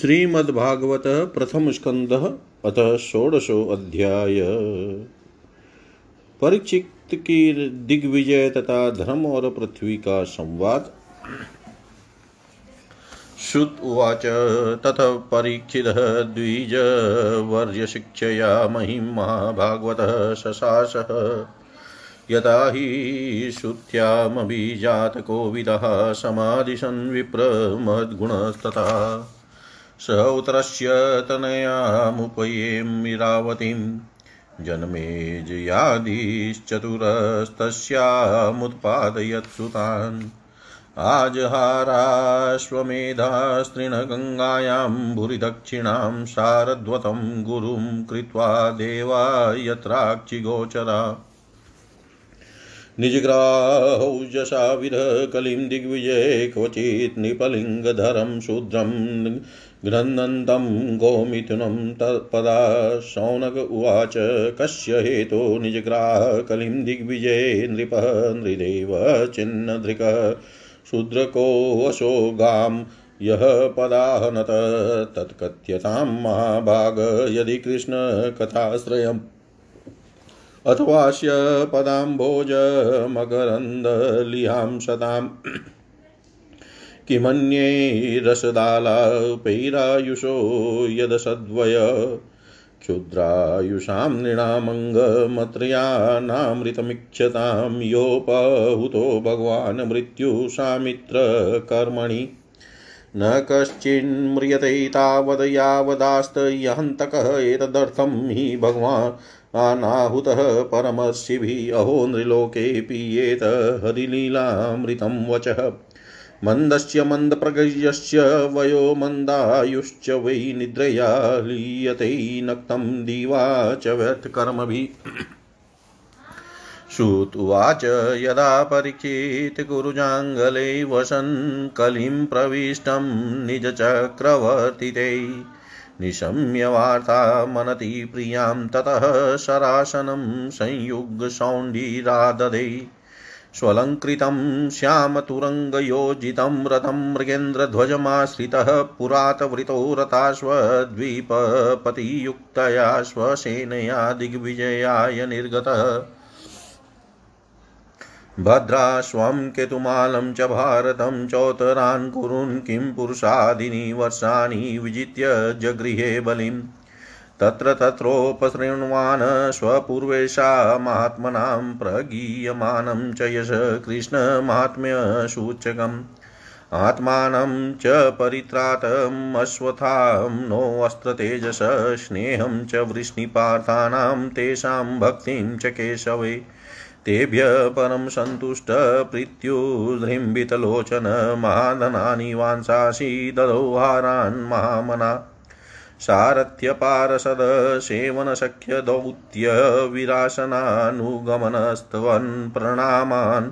श्रीमद्भागवत प्रथम स्कंद अतः षोडशो अध्याय। परीक्षित की दिग्विजय तथा धर्म और पृथ्वी का संवाद। श्रुत उवाच तथ परीक्षितः द्विजवर्यशिक्षया महिमा भागवतः शशासः। यथा हि श्रुत्यामभिजातकोविदः समादिशन् विप्रमद्गुणस्तथा स उतरस्य तनयामुपयेमिरावतीं जन्मेजयादिश्चतुरस्तस्यामुत्पादयत्सुतान् आजहाराश्वमेधास्तृणगङ्गायां भूरिदक्षिणां शारद्वतं गुरुं कृत्वा देवा यत्राक्षिगोचरा निजग्राहौजसा विरकलिं दिग्विजये क्वचित् नृपलिङ्गधरं शूद्रं गृह्णन्तं गोमिथुनं तत्पदा शौनक उवाच, कस्य हेतो निजग्राहकलिं दिग्विजये नृपः नृदेव चिन्नधृक शूद्रकोऽशोगां यः पदाहनत, तत्कथ्यतां महाभाग, यदि कृष्णकथाश्रयम् अथवास्य पदाम्भोजमकरन्दलिहां सताम्। किमन्ये रसदालापैरायुषो यदसद्वय क्षुद्रायुषां नृणामङ्गमत्रयानामृतमिक्षतां योपहुतो भगवान् मृत्युसामित्रकर्मणि न कश्चिन्म्रियते तावद् यावदास्तयहन्तकः एतदर्थं हि भगवान् अनाहुतः परमर्षिभिः अहो नृलोके पीयेत हरिलीलामृतं वचः। मन्दस्य मन्दप्रगयस्य वयो मन्दायुश्च वै निद्रया लीयते नक्तं दिवा च व्यर्थकर्मभिः। श्रुत्वाच यदा परीक्षित गुरुजाङ्गले वसन् कलिं प्रविष्टं निजचक्रवर्तिते। निशम्य वार्ता मनति प्रियाँ ततः शरासनं संयुग्सौण्डीराददे स्वलङ्कृतं श्यामतुरङ्गयोजितं रथं मृगेन्द्रध्वजमाश्रितः पुरातवृतो रथाश्वद्वीपपतियुक्तया स्वसेनया दिग्विजयाय निर्गतः। भद्राश्वं केतुमालं च भारतं चौतरान् कुरुन् किं पुरुषादीनि वर्षाणि विजित्य जगृहे बलिम्। तत्र तत्रोपशृण्वान् स्वपूर्वेशामात्मनां प्रगीयमानं च यश कृष्णमाहात्म्यसूचकम् आत्मानं च परित्रातम् अश्वत्थां नोऽस्त्रतेजस स्नेहं च वृष्णिपार्थानां, तेषां भक्तिं च केशवे। तेभ्य परं सन्तुष्टप्रीत्युधृम्बितलोचन महाधनानि वांसासि, ददौ हारान् महामना। सारथ्यपारसद सेवनसख्यदौत्य विरासनानुगमनस्तवन् प्रणामान्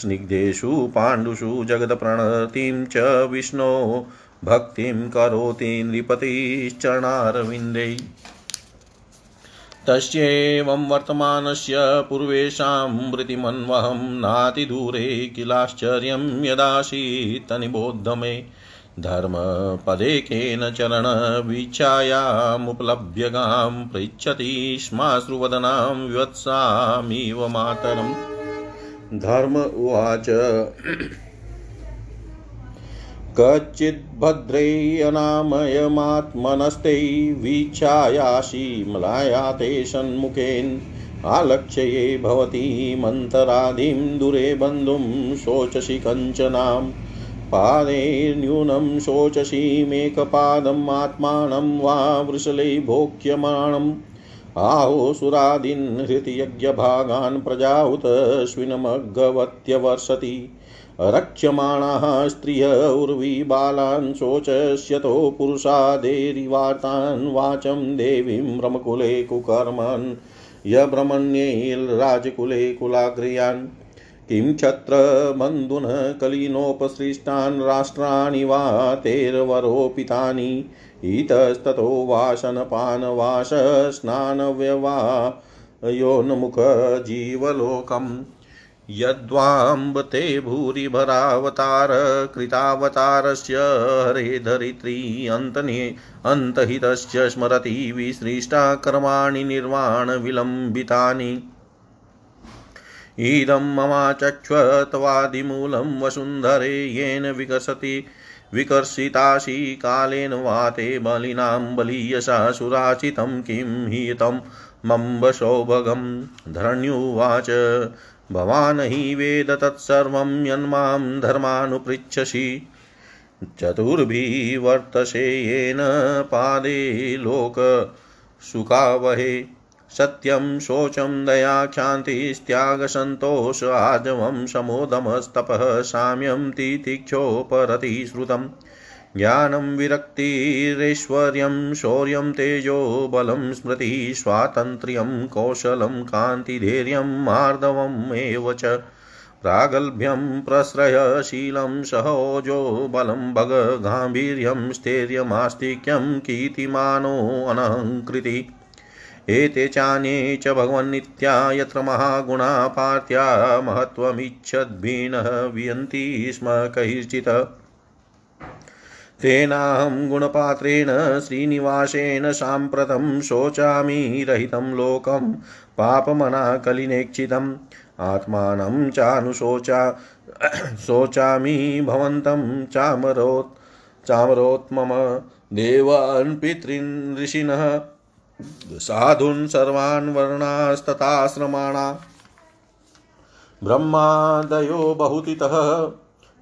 स्निग्धेषु पाण्डुषु जगत्प्रणतिं च विष्णो भक्तिं करोति नृपतिश्चरणारविन्दै। तस्यैवं वर्तमानस्य पूर्वेषां वृत्तिमन्वहं नातिदूरे किलाश्चर्यं यदासीत्तनिबोध मे धर्मपदेकेन चरणवीक्षायामुपलभ्य गां पृच्छति स्माश्रुवदनां विवत्सामिव मातरम्। धर्म उवाच। कच्चिद्भद्रेऽनामयमात्मनस्ते वीक्षायासि मलायाते सन्मुखेन् आलक्ष्ये भवती मन्तराधिं दूरे बन्धुं शोचसि कञ्चनां पादैर्न्यूनं शोचसीमेकपादम् आत्मानं वा वृषले भोक्ष्यमाणम् आहोसुरादीन् हृतयज्ञभागान् प्रजाहुत स्विनमग्गवत्यवर्षति रक्ष्यमाणाः स्त्रिय उर्वीबालान् शोचस्यतो पुरुषादेरिवार्तान् वाचं देवीं रमकुले कुकर्मन्। यब्रह्मण्यैर्राजकुले कुलाग्र्यान्। किं छत्रबन्धुनः कलिनोपसृष्टान् राष्ट्राणि वा तेर्वरोपितानि? इतस्ततो वासनपानवासस्नानव्यवायोन्मुखजीवलोकम् यद्वाम्ब ते भूरिभरावतार कृतावतारस्य हरे धरित्री अन्तने अन्तहितस्य स्मरति विसृष्टा कर्माणि निर्वाणविलम्बितानि। इदं ममाचक्ष्वत्वादिमूलं वसुन्धरे येन विकसति। विकर्षितासि कालेन वाते बलिनां बलीयसा सुराचितं किं हितं मम्बसौभगं धरण्युवाच, भवान् हि वेद तत्सर्वं यन्मां धर्मानुपृच्छसि। चतुर्भिवर्तसे येन पादे लोकसुखावहे सत्यं शोचं दया क्षान्तिस्त्यागसन्तोष आजवं समोदमस्तपः साम्यं तितिक्षोपरति श्रुतम् ज्ञानं विरक्तिरैश्वर्यं शौर्यं तेजो बलं स्मृतिः स्वातन्त्र्यं कौशलं कान्तिधैर्यं मार्दवम् एव च। प्रागल्भ्यं प्रश्रयशीलं सहोजो बलं भगगाम्भीर्यं स्थैर्यमास्तिक्यं कीर्तिमानोऽनहङ्कृति एते चान्ये च भगवन्नित्या यत्र महागुणा पार्थ्या महत्त्वमिच्छद्भिनः वियन्ति स्म कैश्चित्। तेनाहं गुणपात्रेण श्रीनिवासेन साम्प्रतं शोचामि रहितं लोकं पापमनाकलिनेक्षितम्। आत्मानं चानुशोचा शोचामि भवन्तं चामरोत् चामरोत्मम देवान् पितॄन् ऋषिणः। साधून् सर्वान् वर्णास्तथाश्रमाणा। ब्रह्मादयो बहुतितः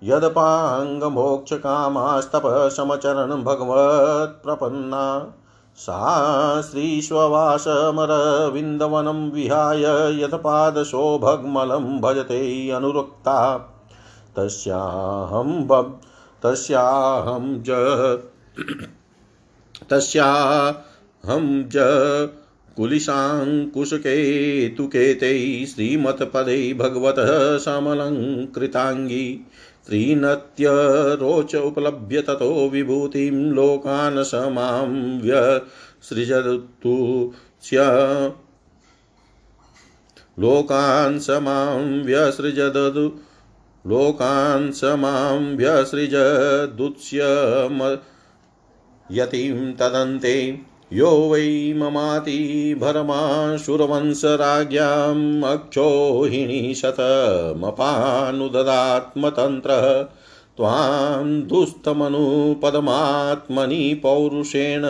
यदपाङ्गमोक्षकामास्तपशमचरन् भगवत्प्रपन्ना। सा श्रीश्ववासमरविन्दवनं विहाय यत्पादशोभग्मलं भजते अनुरक्ता। तस्याहं तस्याहं ज तस्या हम च कुलिशाङ्कुशकेतुकेतै श्रीमत्पदै भगवतः समलङ्कृताङ्गी। त्रीनत्यरोच उपलभ्य ततो विभूतिं लोकान् स माँ व्यसृजतु लोकान् स माँ व्यसृजदु लोकान् स माँ व्यसृजदुत्स्यम यतिं तदन्ते यो वै ममाति भरमाशुरवंशराज्ञाम् अक्षोहिणी शतमपानुददात्मतन्त्रः त्वां दुस्तमनुपदमात्मनि पौरुषेण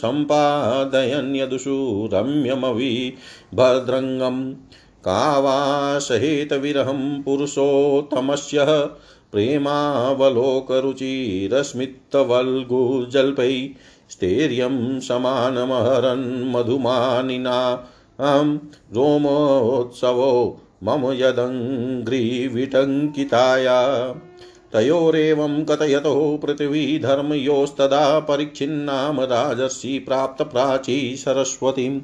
सम्पादयन्यदुषु रम्यमविभद्रङ्गं का वा सहेतविरहं पुरुषोत्तमस्य प्रेमावलोकरुचिरस्मित्तवल्गुजल्पै स्थैर्यं समानमहरन् मधुमानिनां। रोमोत्सवो मम यदङ्घ्रिविटङ्किताया तयोरेवं कथयतो पृथिवीधर्मयोस्तदा परीक्षिन्नाम राजर्षि प्राप्तप्राची सरस्वतीं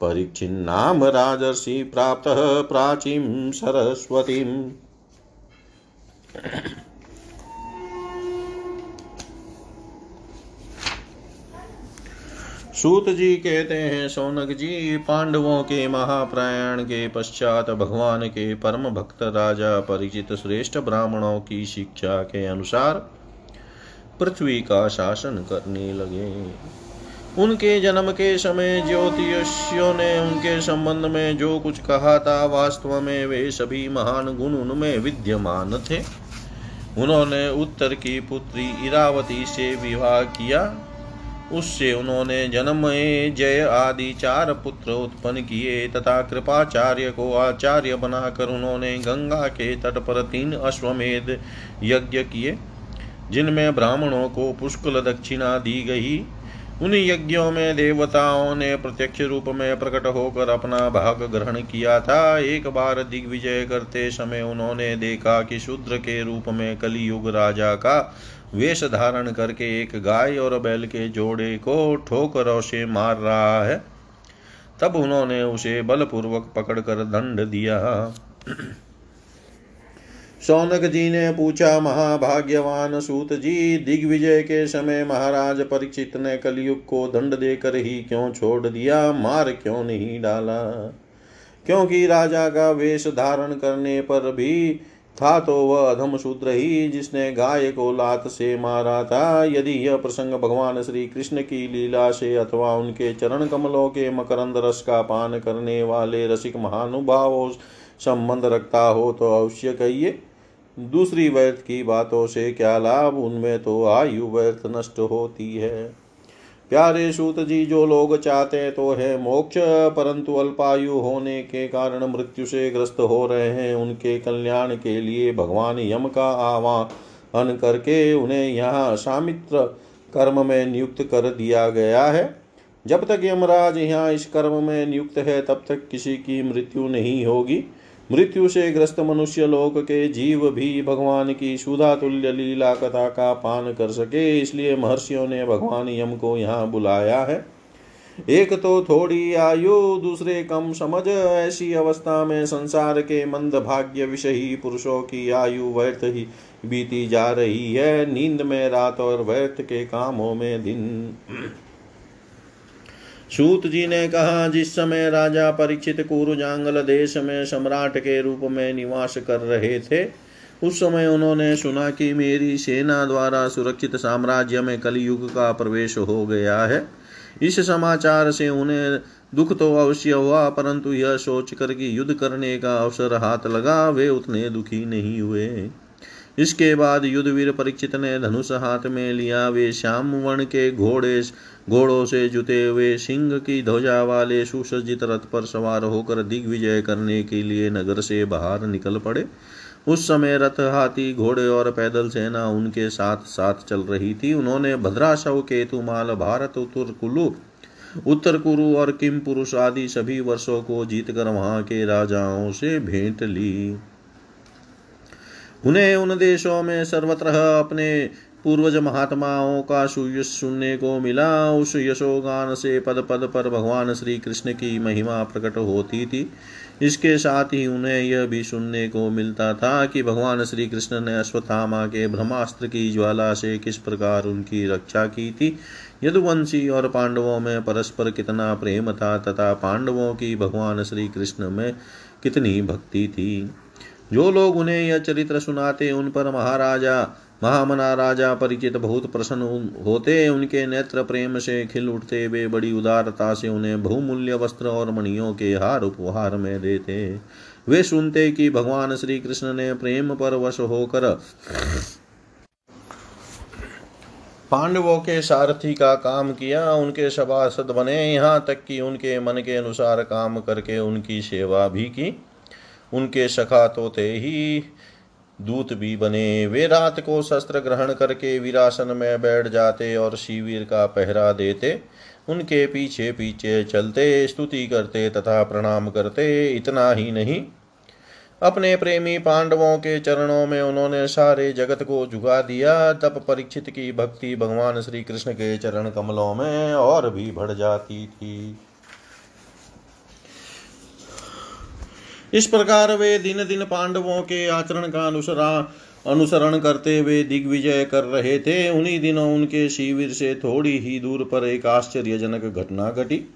परीक्षिन्नाम राजर्षि प्राप्तः प्राचीं सरस्वतीम्। सूत जी कहते हैं, सोनक जी, पांडवों के महाप्रयाण के पश्चात भगवान के परम भक्त राजा परिचित श्रेष्ठ ब्राह्मणों की शिक्षा के अनुसार पृथ्वी का शासन करने लगे। उनके जन्म के समय ज्योतिषियों ने उनके संबंध में जो कुछ कहा था, वास्तव में वे सभी महान गुण उनमें विद्यमान थे। उन्होंने उत्तर की पुत्री इरावती से विवाह किया। उससे उन्होंने जन्म जय आदि चार पुत्र उत्पन्न किए, तथा कृपाचार्य को आचार्य बनाकर उन्होंने गंगा के तट पर तीन अश्वमेध यज्ञ किए, जिनमें ब्राह्मणों को पुष्कल दक्षिणा दी गई। उन यज्ञों में देवताओं ने प्रत्यक्ष रूप में प्रकट होकर अपना भाग ग्रहण किया था। एक बार दिग्विजय करते समय उन्होंने देखा कि शूद्र के रूप में कलियुग राजा का वेश धारण करके एक गाय और बैल के जोड़े को ठोकरों से मार रहा है। तब उन्होंने उसे बलपूर्वक पकड़कर दंड दिया। सौनक जी ने पूछा, महाभाग्यवान सूत जी, दिग्विजय के समय महाराज परीक्षित ने कलयुग को दंड देकर ही क्यों छोड़ दिया? मार क्यों नहीं डाला? क्योंकि राजा का वेश धारण करने पर भी था तो वह अधम शूद्र ही जिसने गाय को लात से मारा था। यदि यह प्रसंग भगवान श्री कृष्ण की लीला से अथवा उनके चरण कमलों के मकरंद रस का पान करने वाले रसिक महानुभावों संबंध रखता हो तो अवश्य कहिए। दूसरी व्यर्थ की बातों से क्या लाभ? उनमें तो आयु व्यर्थ नष्ट होती है। प्यारे सूत जी, जो लोग चाहते तो है मोक्ष, परंतु अल्पायु होने के कारण मृत्यु से ग्रस्त हो रहे हैं। उनके कल्याण के लिए भगवान यम का आह्वान करके उन्हें यहाँ सामित्र कर्म में नियुक्त कर दिया गया है। जब तक यमराज यहाँ इस कर्म में नियुक्त है, तब तक किसी की मृत्यु नहीं होगी। मृत्यु से ग्रस्त मनुष्य लोक के जीव भी भगवान की सुधा तुल्य लीला कथा का पान कर सके, इसलिए महर्षियों ने भगवान यम को यहाँ बुलाया है। एक तो थोड़ी आयु, दूसरे कम समझ, ऐसी अवस्था में संसार के मंद भाग्य विषयी पुरुषों की आयु व्यर्थ ही बीती जा रही है। नींद में रात और व्यर्थ के कामों में दिन। सूत जी ने कहा, जिस समय राजा परीक्षित कुरुजांगल देश में सम्राट के रूप में निवास कर रहे थे, उस समय उन्होंने सुना कि मेरी सेना द्वारा सुरक्षित साम्राज्य में कलयुग का प्रवेश हो गया है। इस समाचार से उन्हें दुख तो अवश्य हुआ, परंतु यह सोचकर कि युद्ध करने का अवसर हाथ लगा, वे उतने दुखी नहीं हुए। इसके बाद युद्धवीर परीक्षित ने धनुष हाथ में लिया, वे श्याम वर्ण के घोड़े घोड़ों से जुते हुए सिंह की ध्वजा वाले सुसज्जित रथ पर सवार होकर दिग्विजय करने के लिए नगर से बाहर निकल पड़े। उस समय रथ, हाथी, घोड़े और पैदल सेना उनके साथ साथ चल रही थी। उन्होंने भद्राशव केतुमाल, भारत, उत्तर कुलु, उत्तर कुरु और किम पुरुष आदि सभी वर्षों को जीतकर वहाँ के राजाओं से भेंट ली। उन्हें उन देशों में सर्वत्र अपने पूर्वज महात्माओं का सुयश सुनने को मिला। उस यशोगान से पद पद पर भगवान श्री कृष्ण की महिमा प्रकट होती थी। इसके साथ ही उन्हें यह भी सुनने को मिलता था कि भगवान श्री कृष्ण ने अश्वत्थामा के ब्रह्मास्त्र की ज्वाला से किस प्रकार उनकी रक्षा की थी। यदुवंशी और पांडवों में परस्पर कितना प्रेम था तथा पांडवों की भगवान श्री कृष्ण में कितनी भक्ति थी। जो लोग उन्हें यह चरित्र सुनाते उन पर महाराजा महामना राजा परिचित बहुत प्रसन्न होते उनके नेत्र प्रेम से खिल उठते, वे बड़ी उदारता से उन्हें बहुमूल्य वस्त्र और मणियों के हार उपहार में देते। वे सुनते कि भगवान श्री कृष्ण ने प्रेम पर वश होकर पांडवों के सारथी का काम किया। उनके सभासद बने। यहाँ तक कि उनके मन के अनुसार काम करके उनकी सेवा भी की। उनके सखा तो थे ही दूत भी बने। वे रात को शस्त्र ग्रहण करके विरासन में बैठ जाते और शिविर का पहरा देते। उनके पीछे पीछे चलते, स्तुति करते तथा प्रणाम करते, इतना ही नहीं। अपने प्रेमी पांडवों के चरणों में उन्होंने सारे जगत को झुका दिया। तब परीक्षित की भक्ति भगवान श्री कृष्ण के चरण कमलों में और भी बढ़ जाती थी। इस प्रकार वे दिन दिन पांडवों के आचरण का अनुसरा, अनुसरण करते हुए दिग्विजय कर रहे थे। उन्हीं दिनों उनके शिविर से थोड़ी ही दूर पर एक आश्चर्यजनक घटना घटी।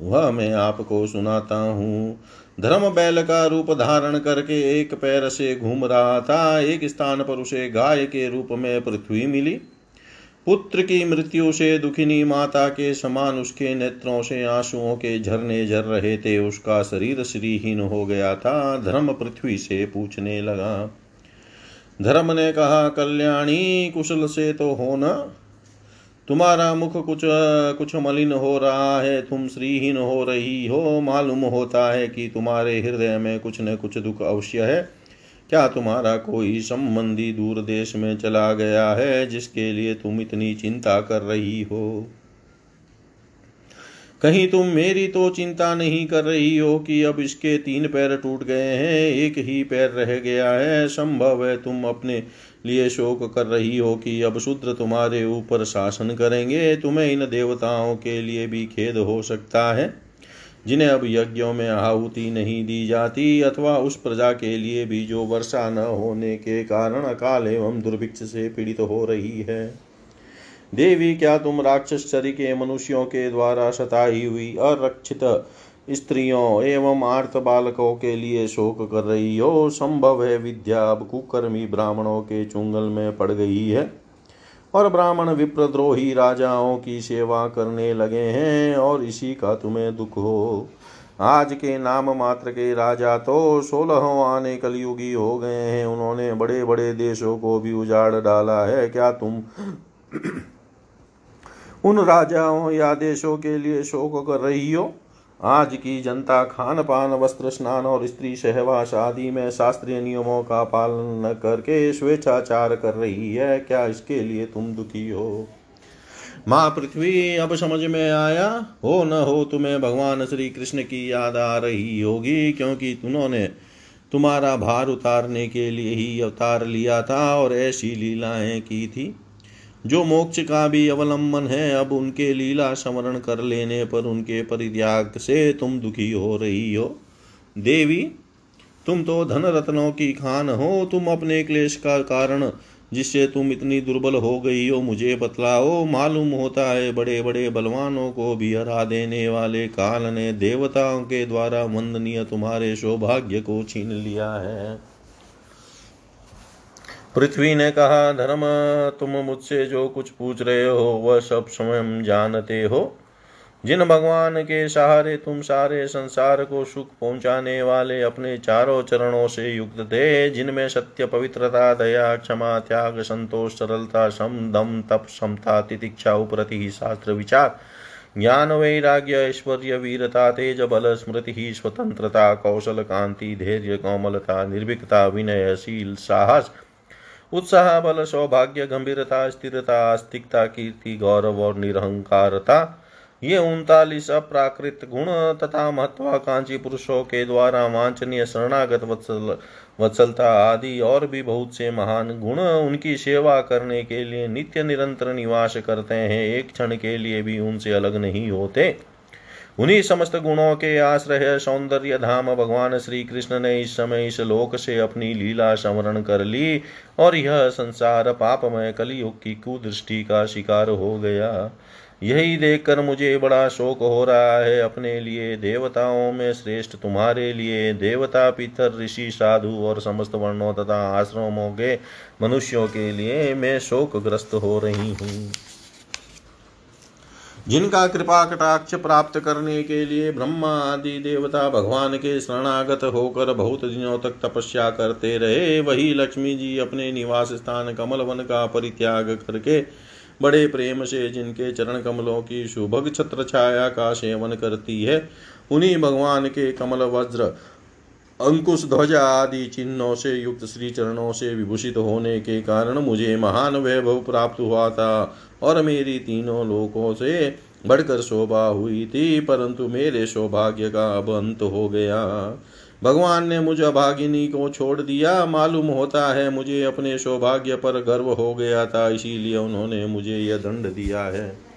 वह मैं आपको सुनाता हूँ। धर्म बैल का रूप धारण करके एक पैर से घूम रहा था। एक स्थान पर उसे गाय के रूप में पृथ्वी मिली। पुत्र की मृत्यु से दुखिनी माता के समान उसके नेत्रों से आंसुओं के झरने झर रहे थे। उसका शरीर श्रीहीन हो गया था। धर्म पृथ्वी से पूछने लगा। धर्म ने कहा, कल्याणी, कुशल से तो हो न। तुम्हारा मुख कुछ कुछ मलिन हो रहा है। तुम श्रीहीन हो रही हो। मालूम होता है कि तुम्हारे हृदय में कुछ न कुछ दुख अवश्य है। क्या तुम्हारा कोई संबंधी दूर देश में चला गया है जिसके लिए तुम इतनी चिंता कर रही हो? कहीं तुम मेरी तो चिंता नहीं कर रही हो कि अब इसके तीन पैर टूट गए हैं, एक ही पैर रह गया है। संभव है तुम अपने लिए शोक कर रही हो कि अब शूद्र तुम्हारे ऊपर शासन करेंगे। तुम्हें इन देवताओं के लिए भी खेद हो सकता है। जिन्हें अब यज्ञों में आहुति नहीं दी जाती अथवा उस प्रजा के लिए भी जो वर्षा न होने के कारण अकाल एवं दुर्भिक्ष से पीड़ित हो रही है। देवी, क्या तुम राक्षस चरी के मनुष्यों के द्वारा सताई हुई अरक्षित स्त्रियों एवं आर्थ बालकों के लिए शोक कर रही हो? संभव है विद्या अब कुकर्मी ब्राह्मणों के चुंगल में पड़ गई है। और ब्राह्मण विप्रद्रोही राजाओं की सेवा करने लगे हैं, और इसी का तुम्हें दुख हो। आज के नाम मात्र के राजा तो सोलह आने कलयुगी हो गए हैं। उन्होंने बड़े बड़े देशों को भी उजाड़ डाला है। क्या तुम उन राजाओं या देशों के लिए शोक कर रही हो? आज की जनता खान पान वस्त्र स्नान और स्त्री सहवास आदि में शास्त्रीय नियमों का पालन न करके स्वेच्छाचार कर रही है। क्या इसके लिए तुम दुखी हो? माँ पृथ्वी, अब समझ में आया, हो न हो तुम्हें भगवान श्री कृष्ण की याद आ रही होगी, क्योंकि उन्होंने तुम्हारा भार उतारने के लिए ही अवतार लिया था और ऐसी लीलाएँ की थी। जो मोक्ष का भी अवलंबन है, अब उनके लीला स्मरण कर लेने पर उनके परित्याग से तुम दुखी हो रही हो। देवी, तुम तो धन रत्नों की खान हो, तुम अपने क्लेश का कारण जिससे तुम इतनी दुर्बल हो गई हो, मुझे बतलाओ, मालूम होता है बड़े बड़े बलवानों को भी हरा देने वाले काल ने देवताओं के द्वारा वंदनीय तुम्हारे सौभाग्य को छीन लिया है। पृथ्वी ने कहा, धर्म, तुम मुझसे जो कुछ पूछ रहे हो, वह सब स्वयं जानते हो। जिन भगवान के सहारे तुम सारे संसार को सुख पहुँचाने वाले अपने चारों चरणों से युक्त थे, जिनमें सत्य, पवित्रता, दया, क्षमा, त्याग, संतोष, सरलता, सम, दम, तप, समता, तितिक्षा, उप्रति, शास्त्र, विचार, ज्ञान, वैराग्य, ऐश्वर्य, वीरता, तेज बल, स्मृति ही स्वतंत्रता, कौशल, कांति, धैर्य, कोमलता, निर्भीकता विनयशील साहस उत्साह, बल, सौभाग्य, गंभीरता, स्थिरता, आस्तिकता, कीर्ति, गौरव और निरहंकारता। ये उनतालीस अप्राकृत गुण तथा महत्वाकांक्षी पुरुषों के द्वारा वांछनीय शरणागत वत्सल, वत्सलता आदि और भी बहुत से महान गुण उनकी सेवा करने के लिए नित्य निरंतर निवास करते हैं। एक क्षण के लिए भी उनसे अलग नहीं होते। उन्हीं समस्त गुणों के आश्रय सौंदर्य धाम भगवान श्री कृष्ण ने इस समय इस लोक से अपनी लीला स्मरण कर ली और यह संसार पापमय कलियुग की कुदृष्टि का शिकार हो गया। यही देखकर मुझे बड़ा शोक हो रहा है। अपने लिए देवताओं में श्रेष्ठ तुम्हारे लिए देवता, पितर, ऋषि, साधु और समस्त वर्णों तथा आश्रमों के मनुष्यों के लिए मैं शोकग्रस्त हो रही हूँ। जिनका कृपा कटाक्ष प्राप्त करने के लिए ब्रह्मा आदि देवता भगवान के शरणागत होकर बहुत दिनों तक तपस्या करते रहे, वही लक्ष्मी जी अपने निवास स्थान कमल वन का परित्याग करके बड़े प्रेम से जिनके चरण कमलों की सुभग छत्र छाया का सेवन करती है, उन्हीं भगवान के कमल वज्र अंकुश ध्वजा आदि चिन्हों से युक्त श्री चरणों से विभूषित होने के कारण मुझे महान वैभव प्राप्त हुआ था और मेरी तीनों लोकों से बढ़कर शोभा हुई थी, परंतु मेरे सौभाग्य का अब अंत हो गया। भगवान ने मुझ अभागिनी को छोड़ दिया। मालूम होता है मुझे अपने सौभाग्य पर गर्व हो गया था, इसीलिए उन्होंने मुझे यह दंड दिया है।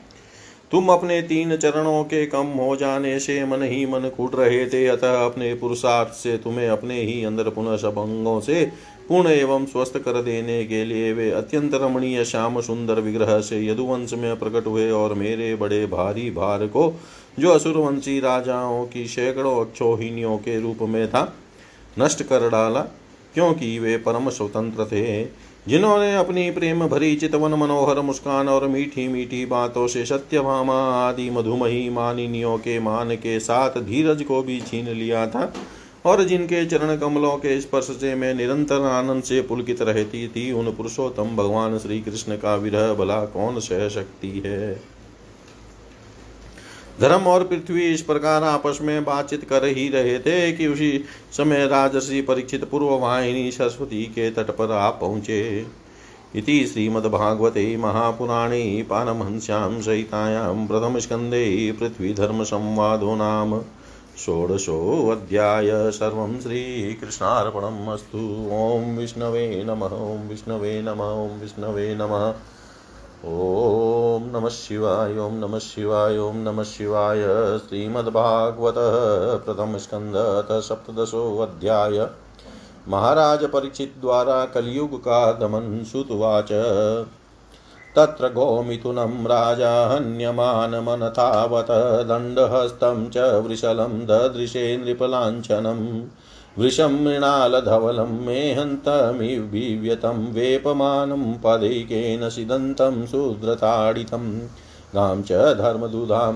तुम अपने तीन चरणों के कम हो जाने से मन ही मन कूट रहे थे, अतः अपने पुरुषार्थ से तुम्हें अपने ही अंदर पुनः सब अंगों से पूर्ण एवं स्वस्थ कर देने के लिए वे अत्यंत रमणीय, श्याम सुंदर विग्रह से यदुवंश में प्रकट हुए और मेरे बड़े भारी भार को, जो असुरवंशी राजाओं की सैकड़ों अक्षोहिणियों के रूप में था, नष्ट कर डाला, क्योंकि वे परम स्वतंत्र थे। जिन्होंने अपनी प्रेम भरी चितवन मनोहर मुस्कान और मीठी मीठी बातों से सत्यभामा आदि मधुमही मानिनियों के मान के साथ धीरज को भी छीन लिया था और जिनके चरण कमलों के स्पर्श से मैं निरंतर आनंद से पुलकित रहती थी, उन पुरुषोत्तम भगवान श्री कृष्ण का विरह भला कौन सह सकती है? धर्म और पृथ्वी इस प्रकार आपस में बातचीत कर ही रहे थे कि उसी समय राजर्षि परीक्षित पूर्व वाहिनी सरस्वती के तट पर आप पहुँचे। इति श्रीमद्भागवते महापुराणे पारमहंस्यां सहितायां प्रथमस्कन्धे पृथ्वीधर्मसंवादो नाम षोडशोऽध्याय सर्वं श्रीकृष्णार्पणम् अस्तु। ॐ विष्णवे नमः, ॐ विष्णवे नमः, ॐ विष्णवे नमः। ॐ नमः शिवाय ॐ नमः शिवाय ॐ नमः शिवाय। श्रीमद्भागवतः प्रथमस्कन्धतः सप्तदशोऽध्याय महाराज परीक्षित द्वारा कलियुग का दमन सुतवाच। तत्र गोमिथुनं राजा हन्यमानमनतावत् दण्डहस्तं च वृषलं, ददृशे नृपलाञ्छनम् वृषं मृणालधवलं मेहन्तमिविव्यतं वेपमानं पदैकेन सिदन्तं सुद्रताडितं। गां च धर्मदुधां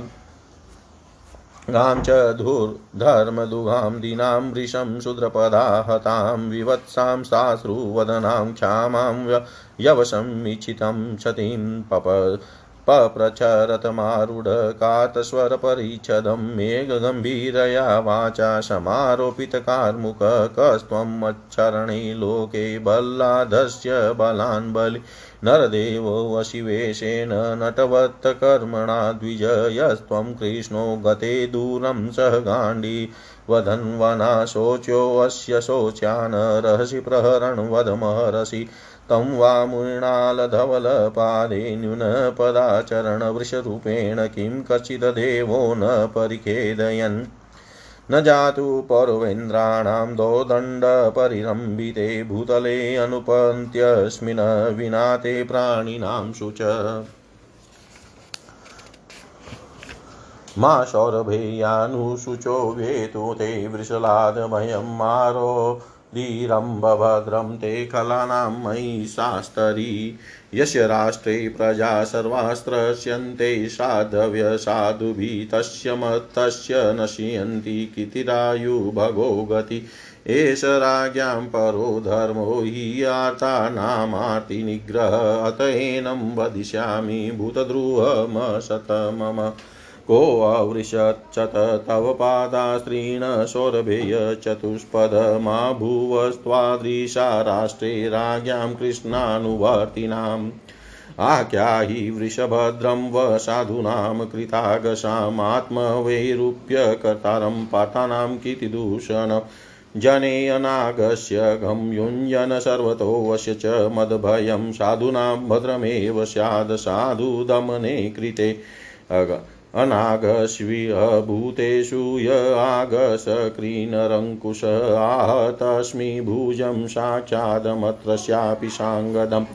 गां च धूर्धर्मदुघां दीनां वृषं शूद्रपदा हतां विवत्सां साश्रुवदनां क्षामां यवशमिच्छितं क्षतिं पप पप्रचरतमारूढकातस्वरपरिच्छदं मेघगम्भीरया वाचा समारोपितकार्मुक लोके बल्लाधस्य बलान् बलि नरदेवो वशिवेशेन नटवत्तकर्मणा द्विजयस्त्वं कृष्णो गते दूरं सह गाण्डी। वधन्वना शोच्योऽस्य शोच्यान् रहसि प्रहरणवधमहर्षि तं वा मृणालधवलपादे न्यूनपदाचरणवृषरूपेण किं कश्चिदेवो न परिखेदयन्। न जातु पौरवेन्द्राणां दोदण्डपरिरम्बिते भूतले अनुपन्त्यस्मिन् विना ते प्राणिनां शुच मा सौरभेयानुशुचो वेतु ते वृषलादमयं मारो धीरम्बभद्रं ते कलानां मयि शास्तरी। यस्य राष्ट्रे प्रजा सर्वास्त्रस्यन्ते साधव्यसाधुभिः तस्य मत्तस्य नश्यन्ति कितिरायुभगो गति। एष राज्ञां परो धर्मो हि आर्तानामार्तिनिग्रह अत एनं वदिष्यामि भूतद्रुवमसत मम। कोऽवृषच्चत तव पादास्त्रीण सौरभेय चतुष्पदमा भुवस्त्वादृशा राष्ट्रे राज्ञां कृष्णानुवर्तिनाम् आख्याहि वृषभद्रं व साधूनां कृतागशामात्मवैरूप्यकर्तारं पार्थानां कीर्तिदूषण जने अनागस्य गं युञ्जन सर्वतो वश्य च मदभयं साधूनां भद्रमेव स्याद् साधुदमने कृते। अनागस्विभूतेषु य आगसक्रीनरङ्कुश आहतस्मि भुजं साक्षादमत्रस्यापि साङ्गदम्।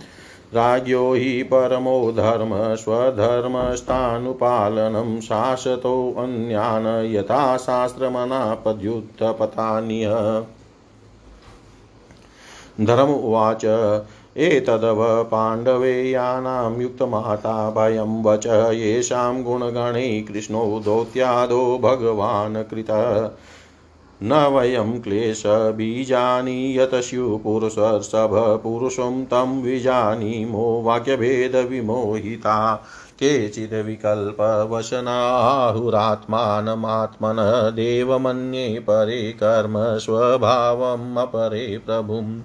राज्ञो हि परमो धर्म, स्वधर्मस्थानुपालनं शासतोऽन्यान् यथा शास्त्रमनापद्युत्थपतान्य धर्म उवाच एतदव पाण्डवेयानां युक्तमाता भयं वच येषां गुणगणे कृष्णो दौत्यादो भगवान् कृतः। न वयं क्लेशबीजानि यतस्युपुरुषर्षभ पुरुषं तं विजानीमो वाक्यभेदविमोहिता। केचिद्विकल्पवशनाहुरात्मानमात्मन देवमन्ये परे कर्म स्वभावम् अपरे प्रभुम्।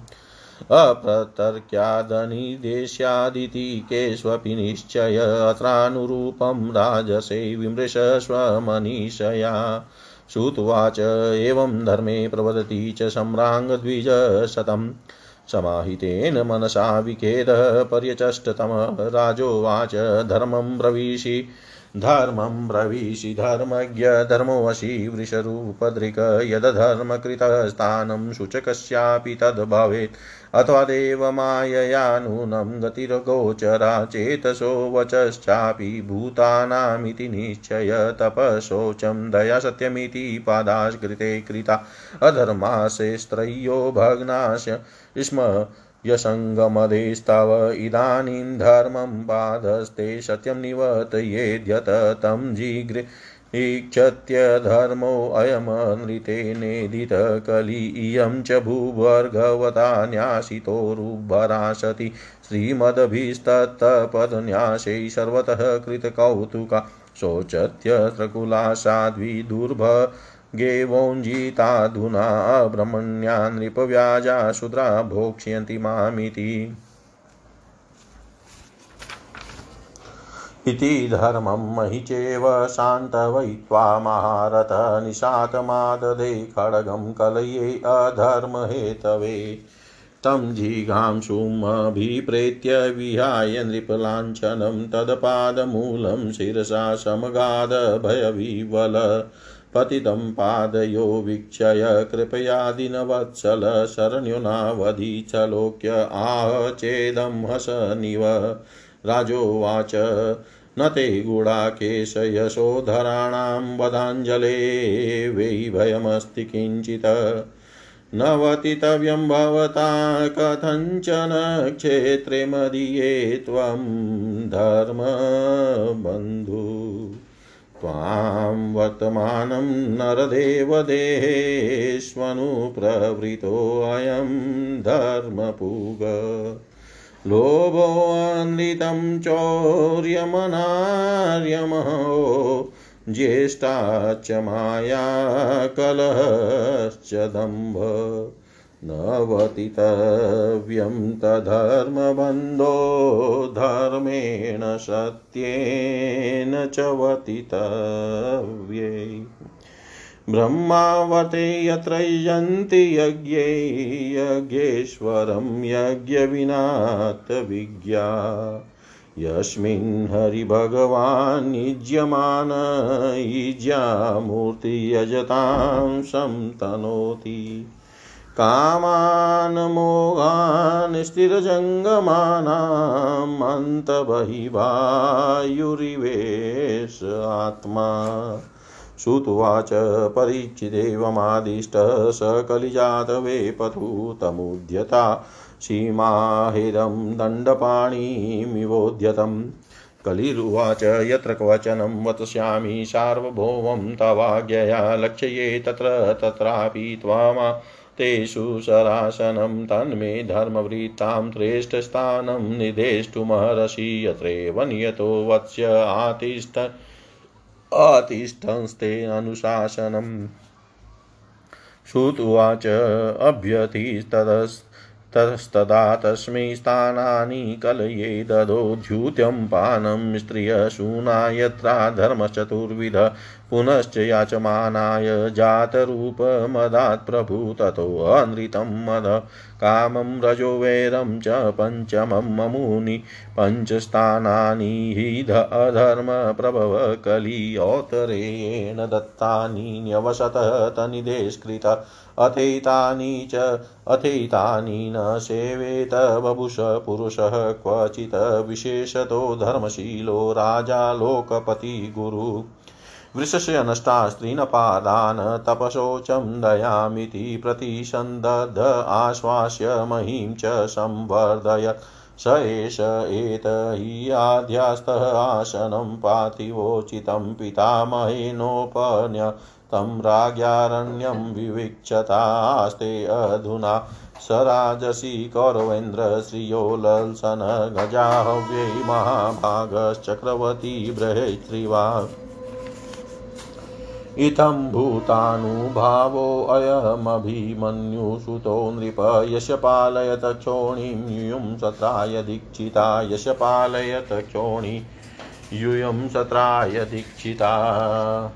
अप्रतर्क्यादनिदेश्यादिति केष्वपि निश्चय अत्रानुरूपं राजसे विमृशस्वमनीषया। श्रुत्वाच एवं धर्मे प्रवदति च सम्राङ्गद्विजशतम्। समाहितेन मनसा विखेदः पर्यचष्टतमः। राजोवाच, धर्मं ब्रवीषि धर्मं ब्रवीषि धर्मज्ञ धर्मोऽसि वृषरूपदृक्। यदधर्मकृतः स्थानं शुचकस्यापि तद्भवेत्। अथवा देवमायया नूनं गतिर्गोचरा चेतसो वचश्चापि भूतानामिति निश्चय तपशोचं दया सत्यमिति पादाश्कृते कृता अधर्माशेस्त्रय्यो भग्नाश स्म यसङ्गमदेस्तव इदानीं धर्मं पादस्ते सत्यं निवर्तयेद्यत तं जिगृ ईक्षत्यधर्मोऽयमनृतेनेदितः कलि इयं च भूवर्गवता न्यासितोरुभराशति श्रीमदभिस्तत्तपदन्यासै सर्वतः कृतकौतुका। शोचत्यत्र कुला साध्वी ब्रह्मण्या नृपव्याजा शूद्रा भोक्ष्यन्ति मामिति। इति धर्मं महि चैव शान्तवयित्वा महारथ निशातमाददे खड्गं कलये अधर्महेतवे। तं जिघांसुमभिप्रेत्य विहाय नृपलाञ्छनं तत्पादमूलं शिरसा समगादभयविवल पतितं पादयो वीक्षय कृपयादिनवत्सल शरण्यो नावधि चलोक्य आह चेदं हसनिव राजोवाच न ते गुडाकेशयशोधराणां वधाञ्जले वै भयमस्ति किञ्चित् नवतितव्यं भवता कथञ्चन क्षेत्रे मदीये त्वं धर्मबन्धु। त्वां वर्तमानं नरदेवदेहेष्वनुप्रवृतोऽयं धर्मपूग। लोभोऽन्वितं चौर्यमनार्यमहो ज्येष्ठाच्च माया कलहश्च दम्भ। नवतितव्यं तधर्मबन्धो धर्मेण सत्येन च वतितव्ये। ब्रह्मावते यत्र यन्ति यज्ञै, यज्ञेश्वरं यज्ञविनात्तविज्ञा यस्मिन् हरिभगवान् युज्यमान युज्यामूर्ति यजतां संतनोति कामान् मोहान् स्थिरजङ्गमानाम् आत्मा। श्रुत्वाच परीक्षिदेवमादिष्टः स कलिजातवे पथुतमुद्यता सीमाहिरं दण्डपाणिमिवोद्यतम् कलिरुवाच यत्र क्वचनं वत्स्यामि सार्वभौमं तवाज्ञया लक्ष्ये तत्र तत्रापि त्वामा तेषु शरासनं तन्मे धर्मवृत्तां श्रेष्ठस्थानं निदेष्टुमहर्षि यत्रैव नियतो वत्स्य आतिष्ठ आतिष्ठंस्ते अनुशासनम्। श्रुत्वाच अभ्यतिस्तदस् ततस्तदा तस्मै स्थानानि कलये ददो द्यूत्यं पानं स्त्रियशूना यत्रा धर्मचतुर्विध पुनश्च याचमानाय जातरूपमदात् प्रभु ततोऽनृतं मद। कामं रजो वैरं च पञ्चमं ममूनि। पञ्चस्थानानि हि अधर्मप्रभव कलियोत्तरेण दत्तानि न्यवसतः तनिदेष्कृत। अथैतानि च, अथैतानि न सेवेत बभुष पुरुषः। क्वचित् विशेषतो धर्मशीलो राजा लोकपति गुरु। वृषस्य नष्टा स्त्रीनपादान् तपशोचं दयामिति प्रतिसन्दद्ध आश्वास्य महीं च संवर्धयत् स एष एत हि आध्यास्तः आसनं पातिवोचितं पितामहेनोपन्य तं राज्ञारण्यं विवीक्षतास्ते अधुना। स राजसी कौरवेन्द्र श्रियो लल्सन गजाहव्यै महाभागश्चक्रवती बृहस्त्रिवा इत्थं भूतानुभावोऽयमभिमन्युसुतो नृप यश पालयत क्षोणीं यूयं सत्राय दीक्षिता यश पालयत क्षोणी यूयं सत्राय दीक्षिता।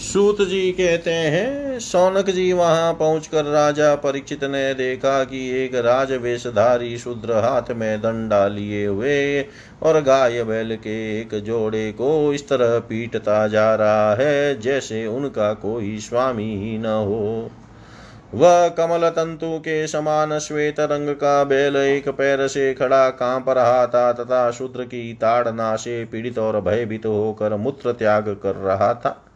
सूत जी कहते हैं, सौनक जी वहाँ पहुंचकर राजा परीक्षित ने देखा कि एक राजवेशधारी शूद्र हाथ में दंडा लिए हुए और गाय बैल के एक जोड़े को इस तरह पीटता जा रहा है, जैसे उनका कोई स्वामी ही न हो। वह कमल तंतु के समान श्वेत रंग का बैल एक पैर से खड़ा काँप रहा था, तथा शूद्र की ताड़ना से पीड़ित और भयभीत होकर मूत्र त्याग कर रहा था।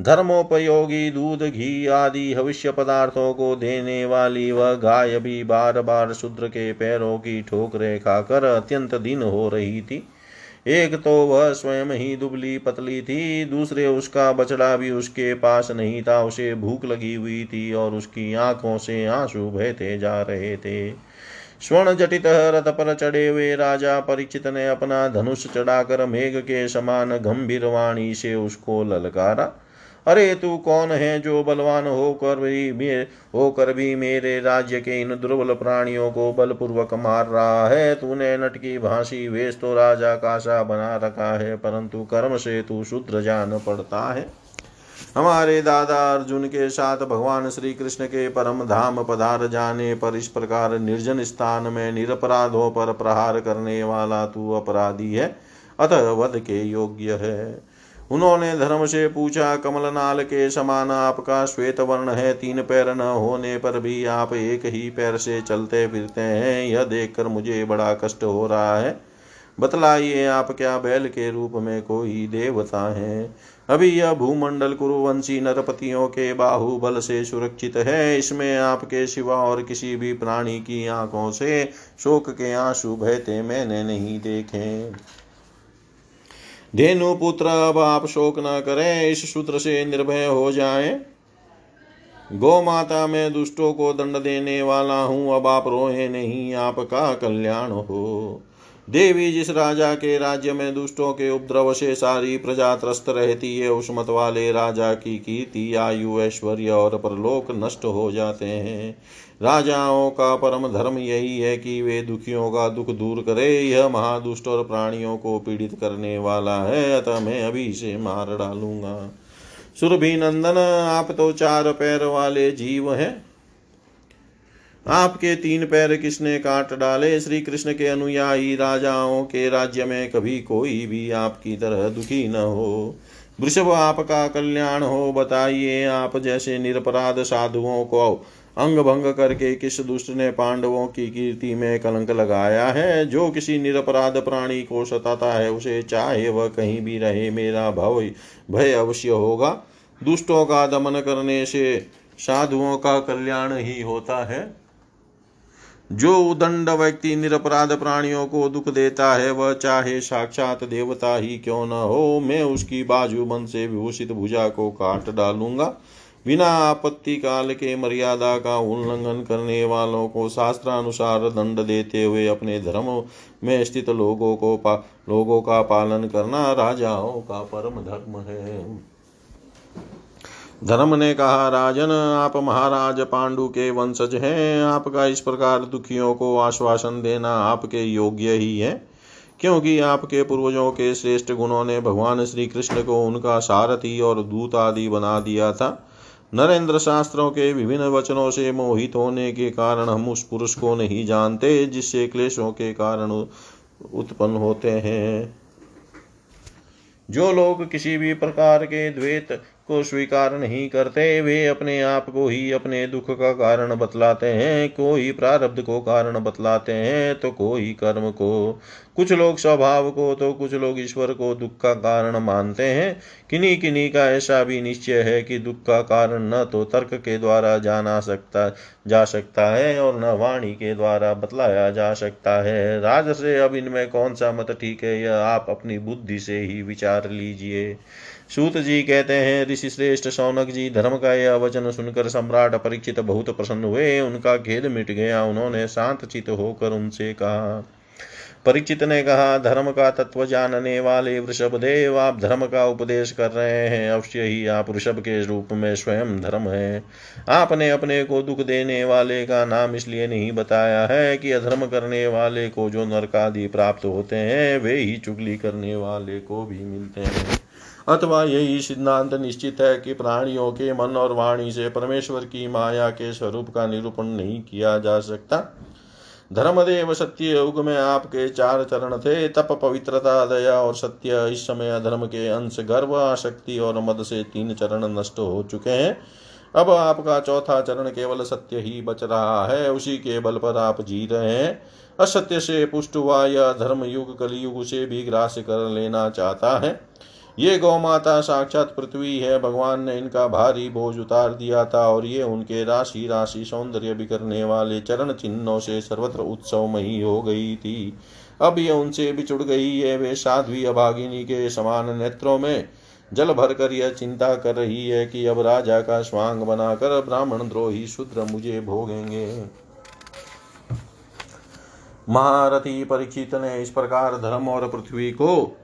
धर्मोपयोगी, दूध, घी आदि हविष्य पदार्थों को देने वाली वह गाय भी बार बार शूद्र के पैरों की ठोकरें खाकर अत्यंत दिन हो रही थी। एक तो वह स्वयं ही दुबली पतली थी, दूसरे उसका बछड़ा भी उसके पास नहीं था, उसे भूख लगी हुई थी और उसकी आँखों से आँसू बहते जा रहे थे। स्वर्ण जटित रथ पर चढ़े हुए राजा परिचित ने अपना धनुष चढ़ाकर मेघ के समान गंभीर वाणी से उसको ललकारा। अरे तू कौन है जो बलवान होकर भी होकर भी मेरे राज्य के इन दुर्बल प्राणियों को बलपूर्वक मार रहा है? तूने नटकी भाषी वेश तो राजा का सा बना रखा है, परंतु कर्म से तू शुद्र जान पड़ता है। हमारे दादा अर्जुन के साथ भगवान श्री कृष्ण के परम धाम पधार जाने पर इस प्रकार निर्जन स्थान में निरपराधों पर प्रहार करने वाला तू अपराधी है। अतः वध के योग्य है। उन्होंने धर्म से पूछा, कमलनाल के समान आपका श्वेत वर्ण है, तीन पैर न होने पर भी आप एक ही पैर से चलते फिरते हैं, यह देखकर मुझे बड़ा कष्ट हो रहा है। बतलाइए, आप क्या बैल के रूप में कोई देवता है? अभी यह भूमंडल कुरुवंशी नरपतियों के बाहुबल से सुरक्षित है। इसमें आपके सिवा और किसी भी प्राणी की आँखों से शोक के आँसू बहते मैंने नहीं देखे। धेनु पुत्र, अब आप शोक न करें, इस सूत्र से निर्भय हो जाए। गौ माता में दुष्टों को दंड देने वाला हूँ, अब आप रोए नहीं, आपका कल्याण हो। देवी जिस राजा के राज्य में दुष्टों के उपद्रव से सारी प्रजा त्रस्त रहती है, उस मत वाले राजा की कीर्ति, आयु, ऐश्वर्य और परलोक नष्ट हो जाते हैं। राजाओं का परम धर्म यही है कि वे दुखियों का दुख दूर करे। यह महादुष्ट और प्राणियों को पीड़ित करने वाला है। अतः मैं अभी से मार डालूँगा। सुरभि नंदन, आप तो चार पैर वाले जीव हैं। आपके तीन पैर किसने काट डाले? श्री कृष्ण के अनुयायी राजाओं के राज्य में कभी कोई भी आपकी तरह दुखी न हो। वृषभ, आपका कल्याण हो, बताइए आप जैसे निरपराध साधुओं को अंग भंग करके किस दुष्ट ने पांडवों की कीर्ति में कलंक लगाया है? जो किसी निरपराध प्राणी को सताता है, उसे चाहे वह कहीं भी रहे, मेरा भय भय अवश्य होगा। दुष्टों का दमन करने से साधुओं का कल्याण ही होता है। जो उदंड व्यक्ति निरपराध प्राणियों को दुख देता है वह चाहे साक्षात देवता ही क्यों न हो मैं उसकी बाजू बन से विभूषित भुजा को काट डालूँगा। बिना आपत्ति काल के मर्यादा का उल्लंघन करने वालों को शास्त्रानुसार दंड देते हुए अपने धर्म में स्थित लोगों को पा, लोगों का पालन करना राजाओं का परम धर्म है। धर्म ने कहा, राजन, आप महाराज पांडु के वंशज हैं। आपका इस प्रकार दुखियों को आश्वासन देना आपके योग्य ही है, क्योंकि आपके पूर्वजों के श्रेष्ठ गुणों ने भगवान श्री कृष्ण को उनका सारथी और दूत आदि बना दिया था। नरेंद्र शास्त्रों के विभिन्न वचनों से मोहित होने के कारण हम उस पुरुष को नहीं जानते, जिससे क्लेशों के कारण उत्पन्न होते हैं। जो लोग किसी भी प्रकार के द्वैत को स्वीकार नहीं करते, वे अपने आप को ही अपने दुख का कारण बतलाते हैं। कोई प्रारब्ध को कारण बतलाते हैं तो कोई कर्म को। कुछ लोग स्वभाव को तो कुछ लोग ईश्वर को दुख का कारण मानते हैं। किन्हीं किन्हीं का ऐसा भी निश्चय है कि दुख का कारण न तो तर्क के द्वारा जाना सकता, जा सकता है और न वाणी के द्वारा बतलाया जा सकता है। राज से अब इनमें कौन सा मत ठीक है? यह आप अपनी बुद्धि से ही विचार लीजिए। सूत जी कहते हैं, ऋषि श्रेष्ठ सौनक जी, धर्म का यह वचन सुनकर सम्राट परीक्षित बहुत प्रसन्न हुए। उनका खेद मिट गया। उन्होंने शांत चित होकर उनसे कहा, परीक्षित ने कहा, धर्म का तत्व जानने वाले वृषभ देव, आप धर्म का उपदेश कर रहे हैं। अवश्य ही आप वृषभ के रूप में स्वयं धर्म है। आपने अपने को दुख देने वाले का नाम इसलिए नहीं बताया है कि अधर्म करने वाले को जो नरकादि प्राप्त होते हैं, वे ही चुगली करने वाले को भी मिलते हैं। अथवा यही सिद्धांत निश्चित है कि प्राणियों के मन और वाणी से परमेश्वर की माया के स्वरूप का निरूपण नहीं किया जा सकता। धर्मदेव सत्य युग में आपके चार चरण थे, तप, पवित्रता, दया और सत्य। इस समय अधर्म के अंश गर्व आशक्ति और मद से तीन चरण नष्ट हो चुके हैं। अब आपका चौथा चरण केवल सत्य ही बच रहा है, उसी के बल पर आप जी रहे हैं। असत्य से पुष्ट हुआ यह धर्म युग कलयुग से भी ग्रास कर लेना चाहता है। ये गौ माता साक्षात पृथ्वी है, भगवान ने इनका भारी बोझ उतार दिया था और ये उनके राशि राशि सौंदर्य बिखरने वाले चरण चिन्हों से सर्वत्र उत्सवमयी हो गई थी। अब ये उनसे बिछुड़ गई है, वे साध्वी अभागिनी के समान नेत्रों में जल भर कर यह चिंता कर रही है कि अब राजा का स्वांग बनाकर ब्राह्मण द्रोही शूद्र मुझे भोगेंगे। महारथी परीक्षित ने इस प्रकार धर्म और पृथ्वी को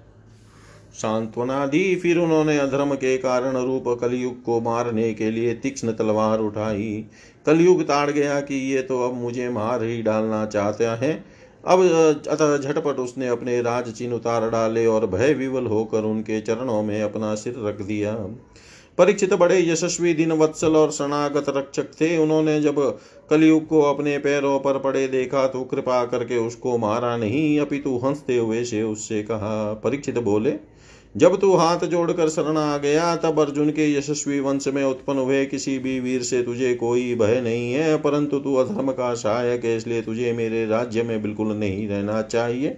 सांत्वना दी। फिर उन्होंने अधर्म के कारण रूप कलयुग को मारने के लिए तीक्ष्ण तलवार उठाई। कलयुग ताड़ गया कि ये तो अब मुझे मार ही डालना चाहता है। अब अतः झटपट उसने अपने राज चिन्ह उतार डाले और भय विवल होकर उनके चरणों में अपना सिर रख दिया। परीक्षित बड़े यशस्वी दिन वत्सल और शरणागत रक्षक थे। उन्होंने जब कलयुग को अपने पैरों पर पड़े देखा तो कृपा करके उसको मारा नहीं। अपितु हँसते हुए से उससे कहा, परीक्षित बोले जब तू हाथ जोड़कर शरण आ गया, तब अर्जुन के यशस्वी वंश में उत्पन्न हुए किसी भी वीर से तुझे कोई भय नहीं है, परंतु तू अधर्म का सहायक है, इसलिए तुझे मेरे राज्य में बिल्कुल नहीं रहना चाहिए।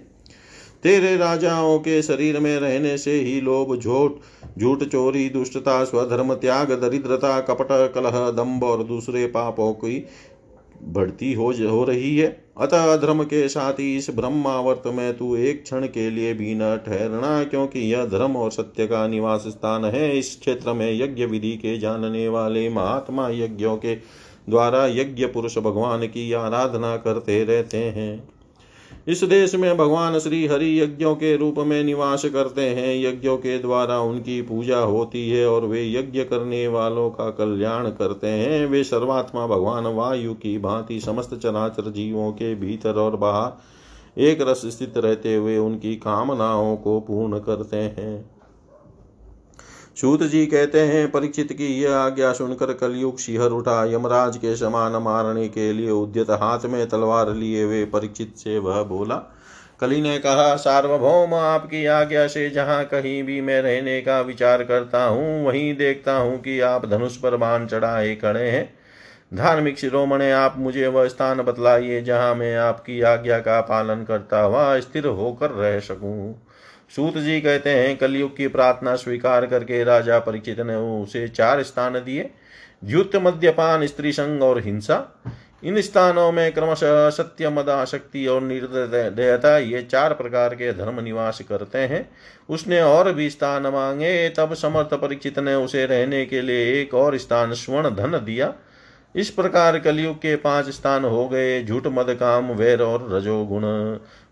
तेरे राजाओं के शरीर में रहने से ही लोभ झूठ झूठ चोरी, दुष्टता, स्वधर्म, त्याग, दरिद्रता, कपट, कलह दम्ब और दूसरे पापों की बढ़ती हो हो रही है। अतः धर्म के साथ ही इस ब्रह्मावर्त में तू एक क्षण के लिए भी न ठहरना, क्योंकि यह धर्म और सत्य का निवास स्थान है। इस क्षेत्र में यज्ञ विधि के जानने वाले महात्मा यज्ञों के द्वारा यज्ञ पुरुष भगवान की आराधना करते रहते हैं। इस देश में भगवान श्री हरि यज्ञों के रूप में निवास करते हैं। यज्ञों के द्वारा उनकी पूजा होती है और वे यज्ञ करने वालों का कल्याण करते हैं। वे सर्वात्मा भगवान, वायु की भांति समस्त चराचर जीवों के भीतर और बाहर एक रस स्थित रहते हुए उनकी कामनाओं को पूर्ण करते हैं। सूत जी कहते हैं, परीक्षित की यह आज्ञा सुनकर कलयुग शिहर उठा। यमराज के समान मारने के लिए उद्यत हाथ में तलवार लिए हुए परीक्षित से वह बोला, कली ने कहा, सार्वभौम आपकी आज्ञा से जहाँ कहीं भी मैं रहने का विचार करता हूँ, वहीं देखता हूँ कि आप धनुष पर बाण चढ़ाए खड़े हैं। धार्मिक शिरोमणे आप मुझे वह स्थान बतलाइए जहाँ मैं आपकी आज्ञा का पालन करता हुआ स्थिर होकर रह सकूँ। सूत जी कहते हैं, कलयुग की प्रार्थना स्वीकार करके राजा परीक्षित ने उसे चार स्थान दिए। द्युत मद्यपान, स्त्री संग और हिंसा। इन स्थानों में क्रमशः सत्य मदा शक्ति और निर्दयता, ये चार प्रकार के धर्म निवास करते हैं। उसने और भी स्थान मांगे, तब समर्थ परीक्षित ने उसे रहने के लिए एक और स्थान, स्वर्ण धन दिया। इस प्रकार कलयुग के पाँच स्थान हो गए, झूठ, मद, काम, वैर और रजोगुण।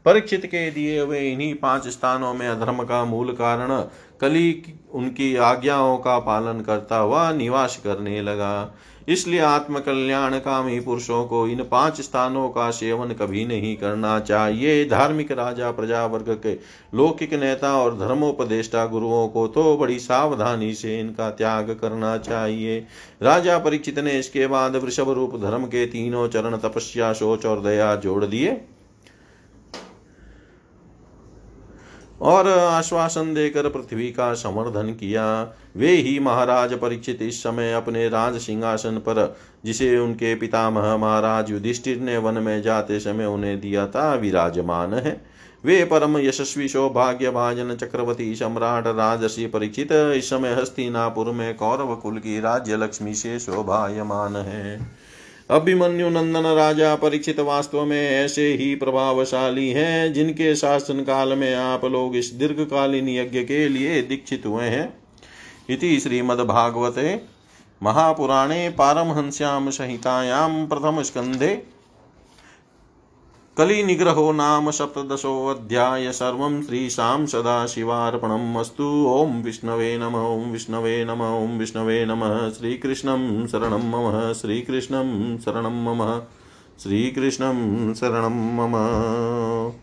परीक्षित के दिए हुए इन्हीं पाँच स्थानों में अधर्म का मूल कारण कली उनकी आज्ञाओं का पालन करता हुआ निवास करने लगा। इसलिए आत्मकल्याण कामी पुरुषों को इन पाँच स्थानों का सेवन कभी नहीं करना चाहिए। धार्मिक राजा प्रजा वर्ग के लौकिक नेता और धर्मोपदेष्टा गुरुओं को तो बड़ी सावधानी से इनका त्याग करना चाहिए। राजा परीक्षित ने इसके बाद वृषभ रूप धर्म के तीनों चरण तपस्या सोच और दया जोड़ दिए। और आश्वासन देकर पृथ्वी का संवर्धन किया। वे ही महाराज परीक्षित इस समय अपने राज सिंहासन पर, जिसे उनके पितामह महाराज युधिष्ठिर ने वन में जाते समय उन्हें दिया था, विराजमान है। वे परम यशस्वी सौभाग्य भाजन चक्रवर्ती सम्राट राजसी परीक्षित इस समय हस्तिनापुर में कौरव कुल की राज्य लक्ष्मी से शोभायमान है। अभिमन्यु नंदन राजा परीक्षित वास्तव में ऐसे ही प्रभावशाली हैं, जिनके शासन काल में आप लोग इस दीर्घकालीन यज्ञ के लिए दीक्षित हुए हैं। इति श्रीमद्भागवते महापुराणे पारमहंस्यां संहितायाँ प्रथम स्कंधे कलिनिग्रहो नाम सप्तदशोऽध्याय सर्वं श्रीशां सदाशिवार्पणम् ॐ विष्णवे नम, ॐ विष्णवे नम, ॐ विष्णवे नमः। श्रीकृष्णं शरणं मम, श्रीकृष्णं शरणं मम, श्रीकृष्णं शरणं मम।